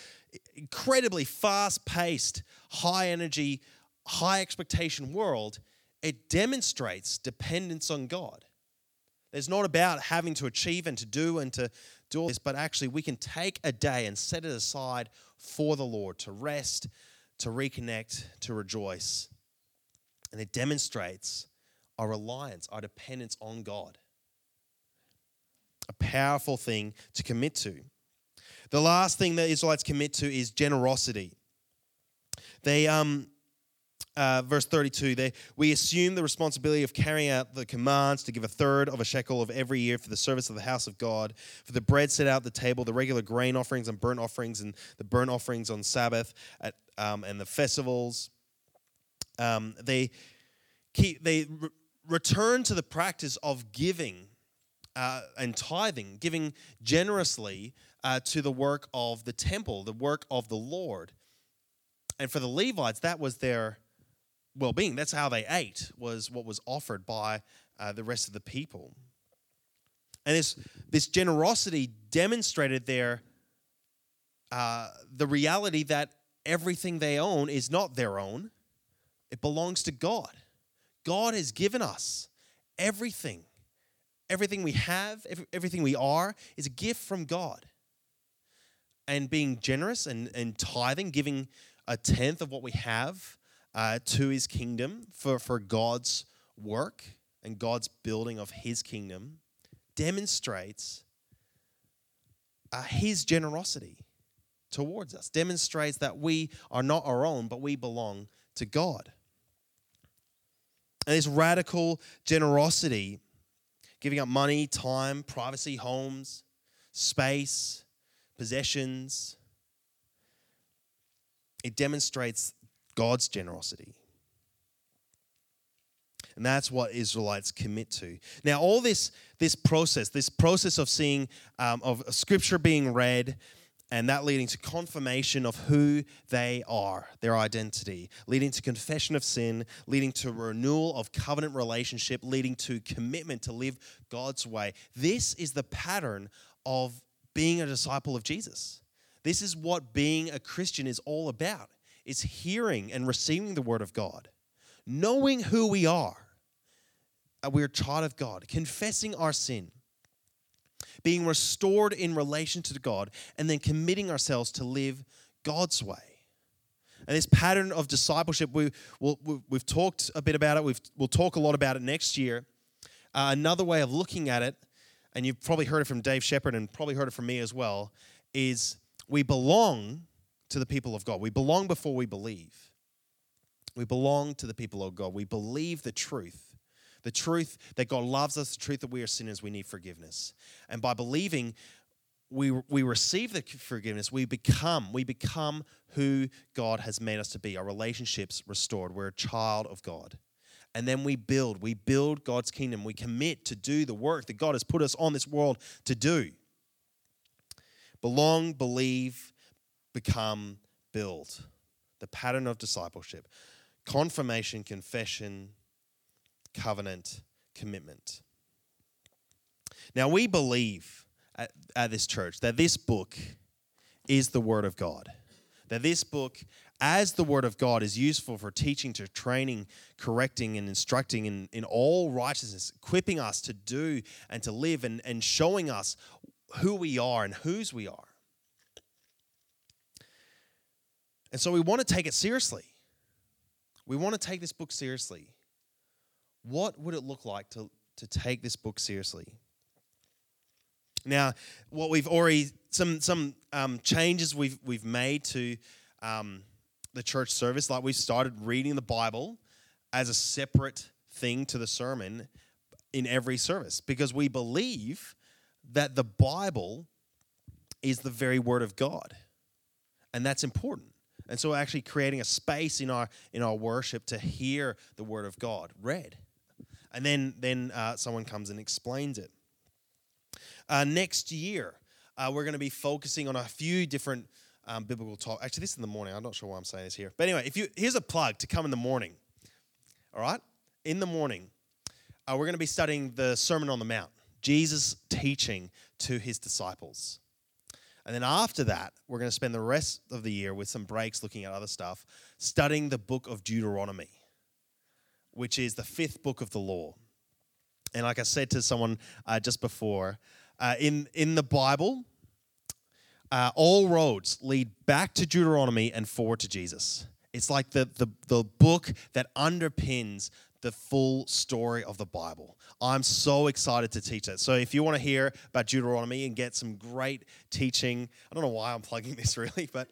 incredibly fast paced, high energy, high expectation world, it demonstrates dependence on God. It's not about having to achieve and to do and to do all this, but actually we can take a day and set it aside for the Lord to rest, to reconnect, to rejoice. And it demonstrates our reliance, our dependence on God a powerful thing to commit to. The last thing that Israelites commit to is generosity. They, um, uh, verse 32, they, we assume the responsibility of carrying out the commands to give a third of a shekel of every year for the service of the house of God, for the bread set out at the table, the regular grain offerings and burnt offerings, and the burnt offerings on Sabbath, at, um, and the festivals. Um, they keep, they re- return to the practice of giving uh, and tithing, giving generously uh, to the work of the temple, the work of the Lord. And for the Levites, that was their well-being. That's how they ate. Was what was offered by uh, the rest of the people. And this this generosity demonstrated their uh, the reality that everything they own is not their own. It belongs to God. God has given us everything everything we have, everything we are, is a gift from God. And being generous and, and tithing, giving a tenth of what we have uh, to his kingdom for, for God's work and God's building of his kingdom demonstrates uh, his generosity towards us, demonstrates that we are not our own, but we belong to God. And this radical generosity giving up money, time, privacy, homes, space, possessions. It demonstrates God's generosity. And that's what Israelites commit to. Now, all this, this process, this process of seeing, um, of scripture being read, and that leading to confirmation of who they are, their identity, leading to confession of sin, leading to renewal of covenant relationship, leading to commitment to live God's way. This is the pattern of being a disciple of Jesus. This is what being a Christian is all about. Is hearing and receiving the word of God, knowing who we are. Uh, we're a child of God, confessing our sin, being restored in relation to God, and then committing ourselves to live God's way. And this pattern of discipleship, we, we'll, we've talked a bit about it. We've, we'll talk a lot about it next year. Uh, another way of looking at it, and you've probably heard it from Dave Shepard and probably heard it from me as well, is we belong to the people of God. We belong before we believe. We belong to the people of God. We believe the truth the truth that God loves us, the truth that we are sinners, we need forgiveness. And by believing, we, we receive the forgiveness, we become, we become who God has made us to be. Our relationships restored. We're a child of God. And then we build, we build God's kingdom. We commit to do the work that God has put us on this world to do. Belong, believe, become, build. The pattern of discipleship. Confirmation, confession, covenant commitment. Now, we believe at, at this church that this book is the Word of God. That this book, as the Word of God, is useful for teaching, to training, correcting, and instructing in, in all righteousness, equipping us to do and to live, and, and showing us who we are and whose we are. And so we want to take it seriously. We want to take this book seriously. What would it look like to, to take this book seriously? Now, what we've already some some um, changes we've we've made to um, the church service, like we've started reading the Bible as a separate thing to the sermon in every service because we believe that the Bible is the very word of God, and that's important. And so, actually, creating a space in our in our worship to hear the word of God read, and then then uh, someone comes and explains it. Uh, next year, uh, we're going to be focusing on a few different um, biblical topics. Actually, this is in the morning. I'm not sure why I'm saying this here. But anyway, if you here's a plug to come in the morning. All right, in the morning, uh, we're going to be studying the Sermon on the Mount, Jesus teaching to his disciples. And then after that, we're going to spend the rest of the year with some breaks looking at other stuff, studying the book of Deuteronomy, which is the fifth book of the law. And like I said to someone uh, just before, uh, in, in the Bible, uh, all roads lead back to Deuteronomy and forward to Jesus. It's like the, the, the book that underpins the full story of the Bible. I'm so excited to teach that. So if you want to hear about Deuteronomy and get some great teaching, I don't know why I'm plugging this really, but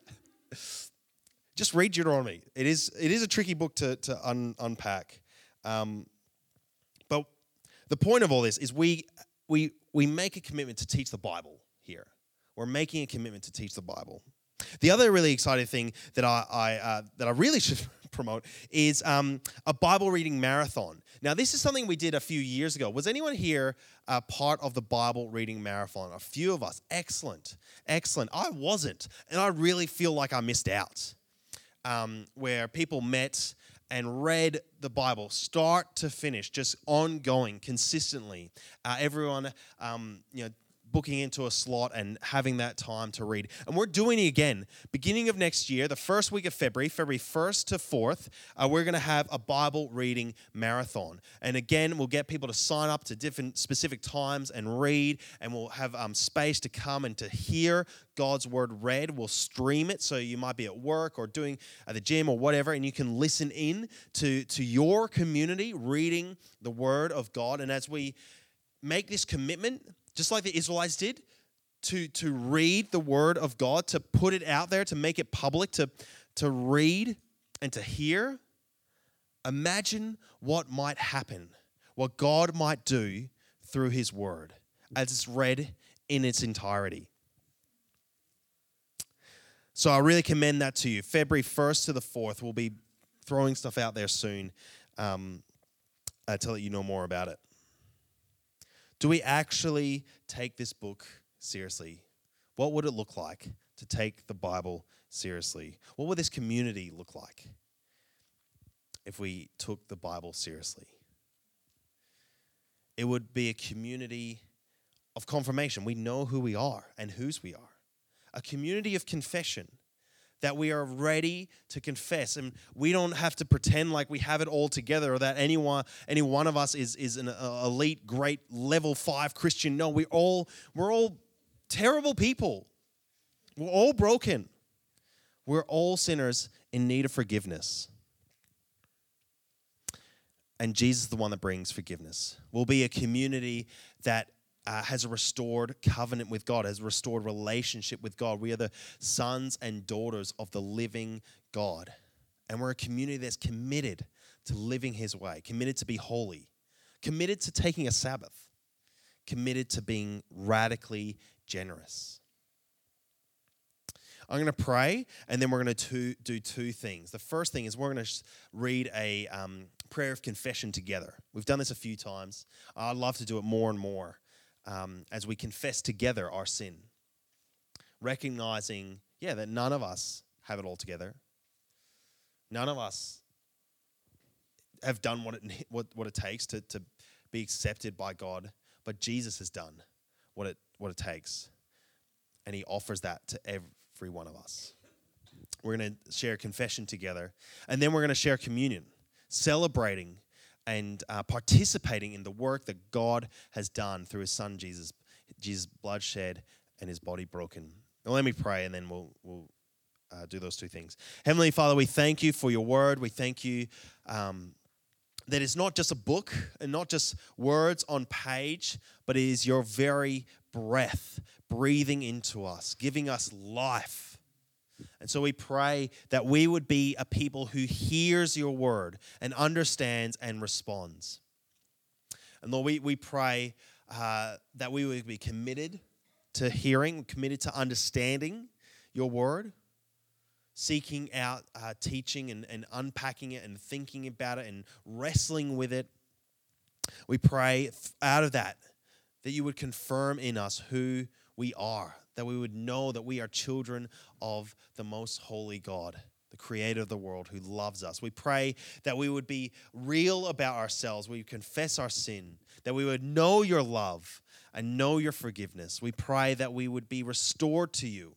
just read Deuteronomy. It is it is a tricky book to, to un, unpack. Um, but the point of all this is we we we make a commitment to teach the Bible here. We're making a commitment to teach the Bible. The other really exciting thing that I, I uh, that I really <laughs> should promote is um, a Bible reading marathon. Now, this is something we did a few years ago. Was anyone here uh, part of the Bible reading marathon? A few of us. Excellent, excellent. I wasn't, and I really feel like I missed out. Um, where people met and read the Bible, start to finish, just ongoing, consistently. Uh, everyone, um, you know, booking into a slot and having that time to read. And we're doing it again. Beginning of next year, the first week of February, February 1st to 4th, uh, we're going to have a Bible reading marathon. And again, we'll get people to sign up to different specific times and read, and we'll have um, space to come and to hear God's word read. We'll stream it, so you might be at work or doing at the gym or whatever, and you can listen in to, to your community reading the word of God. And as we make this commitment, just like the Israelites did, to, to read the word of God, to put it out there, to make it public, to, to read and to hear. Imagine what might happen, what God might do through his word as it's read in its entirety. So I really commend that to you. February 1st to the 4th, we'll be throwing stuff out there soon um, uh, to let you know more about it. Do we actually take this book seriously? What would it look like to take the Bible seriously? What would this community look like if we took the Bible seriously? It would be a community of confirmation. We know who we are and whose we are, a community of confession that we are ready to confess. And we don't have to pretend like we have it all together or that anyone any one of us is is an elite great level 5 christian. No we all we're all terrible people. We're all broken. We're all sinners in need of forgiveness. And Jesus is the one that brings forgiveness. We'll be a community that uh, has a restored covenant with God, has a restored relationship with God. We are the sons and daughters of the living God. And we're a community that's committed to living His way, committed to be holy, committed to taking a Sabbath, committed to being radically generous. I'm going to pray, and then we're going to do two things. The first thing is we're going to read a um, prayer of confession together. We've done this a few times. I'd love to do it more and more um, as we confess together our sin, recognizing, yeah, that none of us have it all together. None of us have done what it, <laughs> what, what it takes to, to be accepted by God, but Jesus has done what it, what it takes. And he offers that to every one of us. We're going to share confession together, and then we're going to share communion, celebrating and uh, participating in the work that God has done through His Son Jesus, Jesus' blood shed and His body broken. Now, let me pray, and then we'll we'll uh, do those two things. Heavenly Father, we thank you for your word. We thank you um, that it's not just a book and not just words on page, but it is your very breath breathing into us, giving us life. And so we pray that we would be a people who hears your word and understands and responds. And Lord, we, we pray uh, that we would be committed to hearing, committed to understanding your word seeking out uh, teaching and, and unpacking it and thinking about it and wrestling with it. We pray out of that that you would confirm in us who we are, that we would know that we are children of the most holy God, the creator of the world who loves us. We pray that we would be real about ourselves, we confess our sin, that we would know your love and know your forgiveness. We pray that we would be restored to you,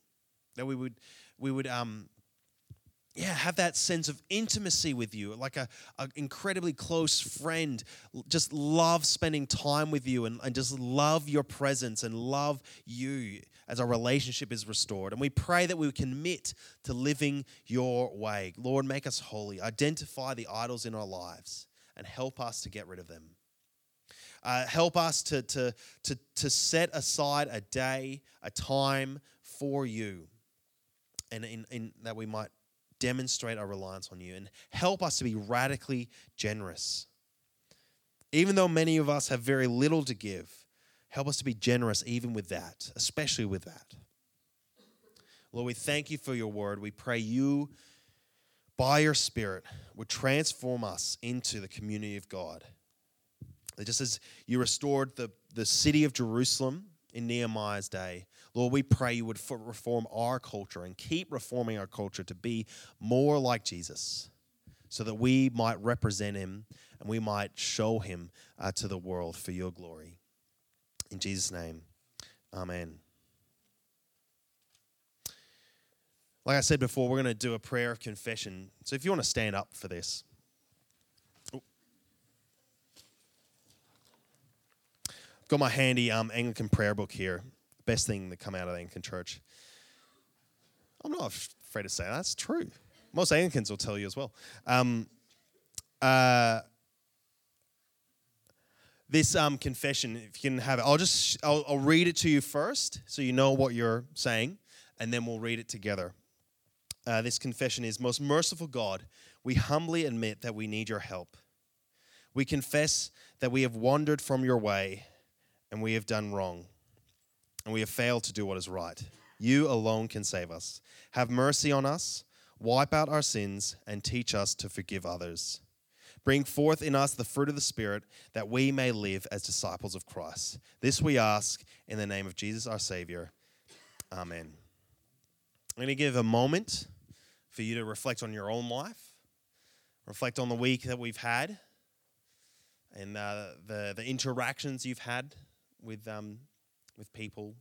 that we would we would um, yeah, have that sense of intimacy with you, like a, an incredibly close friend. Just love spending time with you and, and just love your presence and love you as our relationship is restored. And we pray that we commit to living your way. Lord, make us holy. Identify the idols in our lives and help us to get rid of them. Uh, help us to, to, to, to set aside a day, a time for you, and in, in, that we might demonstrate our reliance on you and help us to be radically generous. Even though many of us have very little to give, help us to be generous even with that, especially with that. Lord, we thank you for your word. We pray you, by your Spirit, would transform us into the community of God. Just as you restored the, the city of Jerusalem in Nehemiah's day, Lord, we pray you would reform our culture and keep reforming our culture to be more like Jesus so that we might represent him and we might show him uh, to the world for your glory. In Jesus' name, amen. Like I said before, we're going to do a prayer of confession. So if you want to stand up for this. Got my handy um, Anglican prayer book here best thing that come out of Anglican Church. I'm not afraid to say that. that's true. Most Anglicans will tell you as well. Um, uh, this um, confession, if you can have it, I'll just I'll, I'll read it to you first, so you know what you're saying, and then we'll read it together. Uh, this confession is Most merciful God, we humbly admit that we need your help. We confess that we have wandered from your way and we have done wrong and we have failed to do what is right. You alone can save us. Have mercy on us, wipe out our sins, and teach us to forgive others. Bring forth in us the fruit of the Spirit, that we may live as disciples of Christ. This we ask in the name of Jesus our Savior. Amen. I'm going to give a moment for you to reflect on your own life, reflect on the week that we've had, and uh, the, the interactions you've had with um, with people.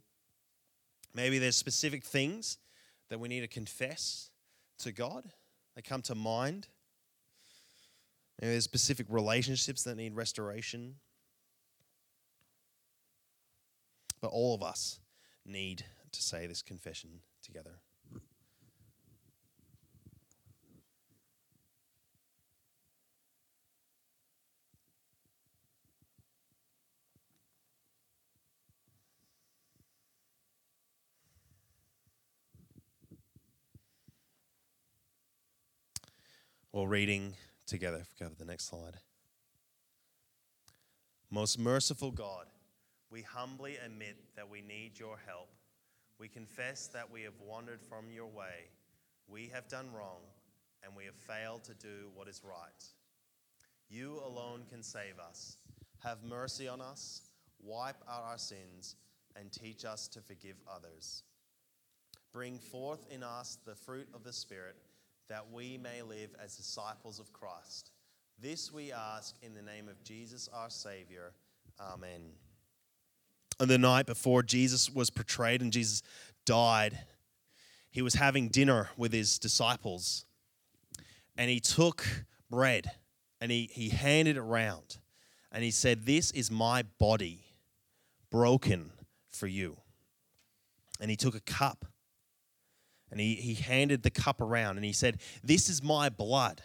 Maybe there's specific things that we need to confess to God. They come to mind. Maybe there's specific relationships that need restoration. But all of us need to say this confession together. Or reading together. Go to the next slide. Most merciful God, we humbly admit that we need your help. We confess that we have wandered from your way. We have done wrong, and we have failed to do what is right. You alone can save us. Have mercy on us, wipe out our sins, and teach us to forgive others. Bring forth in us the fruit of the Spirit that we may live as disciples of Christ. This we ask in the name of Jesus our Savior. Amen. On the night before Jesus was portrayed and Jesus died, he was having dinner with his disciples and he took bread and he, he handed it around and he said, This is my body broken for you. And he took a cup and he, he handed the cup around and he said, This is my blood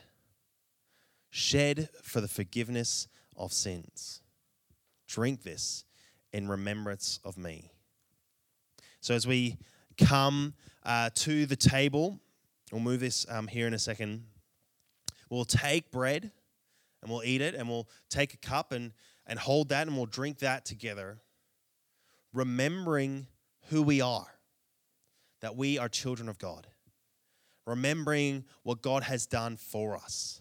shed for the forgiveness of sins. Drink this in remembrance of me. So as we come uh, to the table, we'll move this um, here in a second. We'll take bread and we'll eat it and we'll take a cup and, and hold that and we'll drink that together, remembering who we are, that we are children of God, remembering what God has done for us,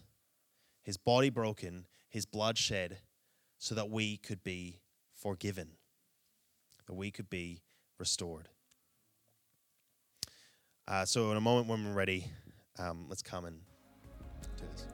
his body broken, his blood shed, so that we could be forgiven, that we could be restored. Uh, so, in a moment when we're ready, um, let's come and do this.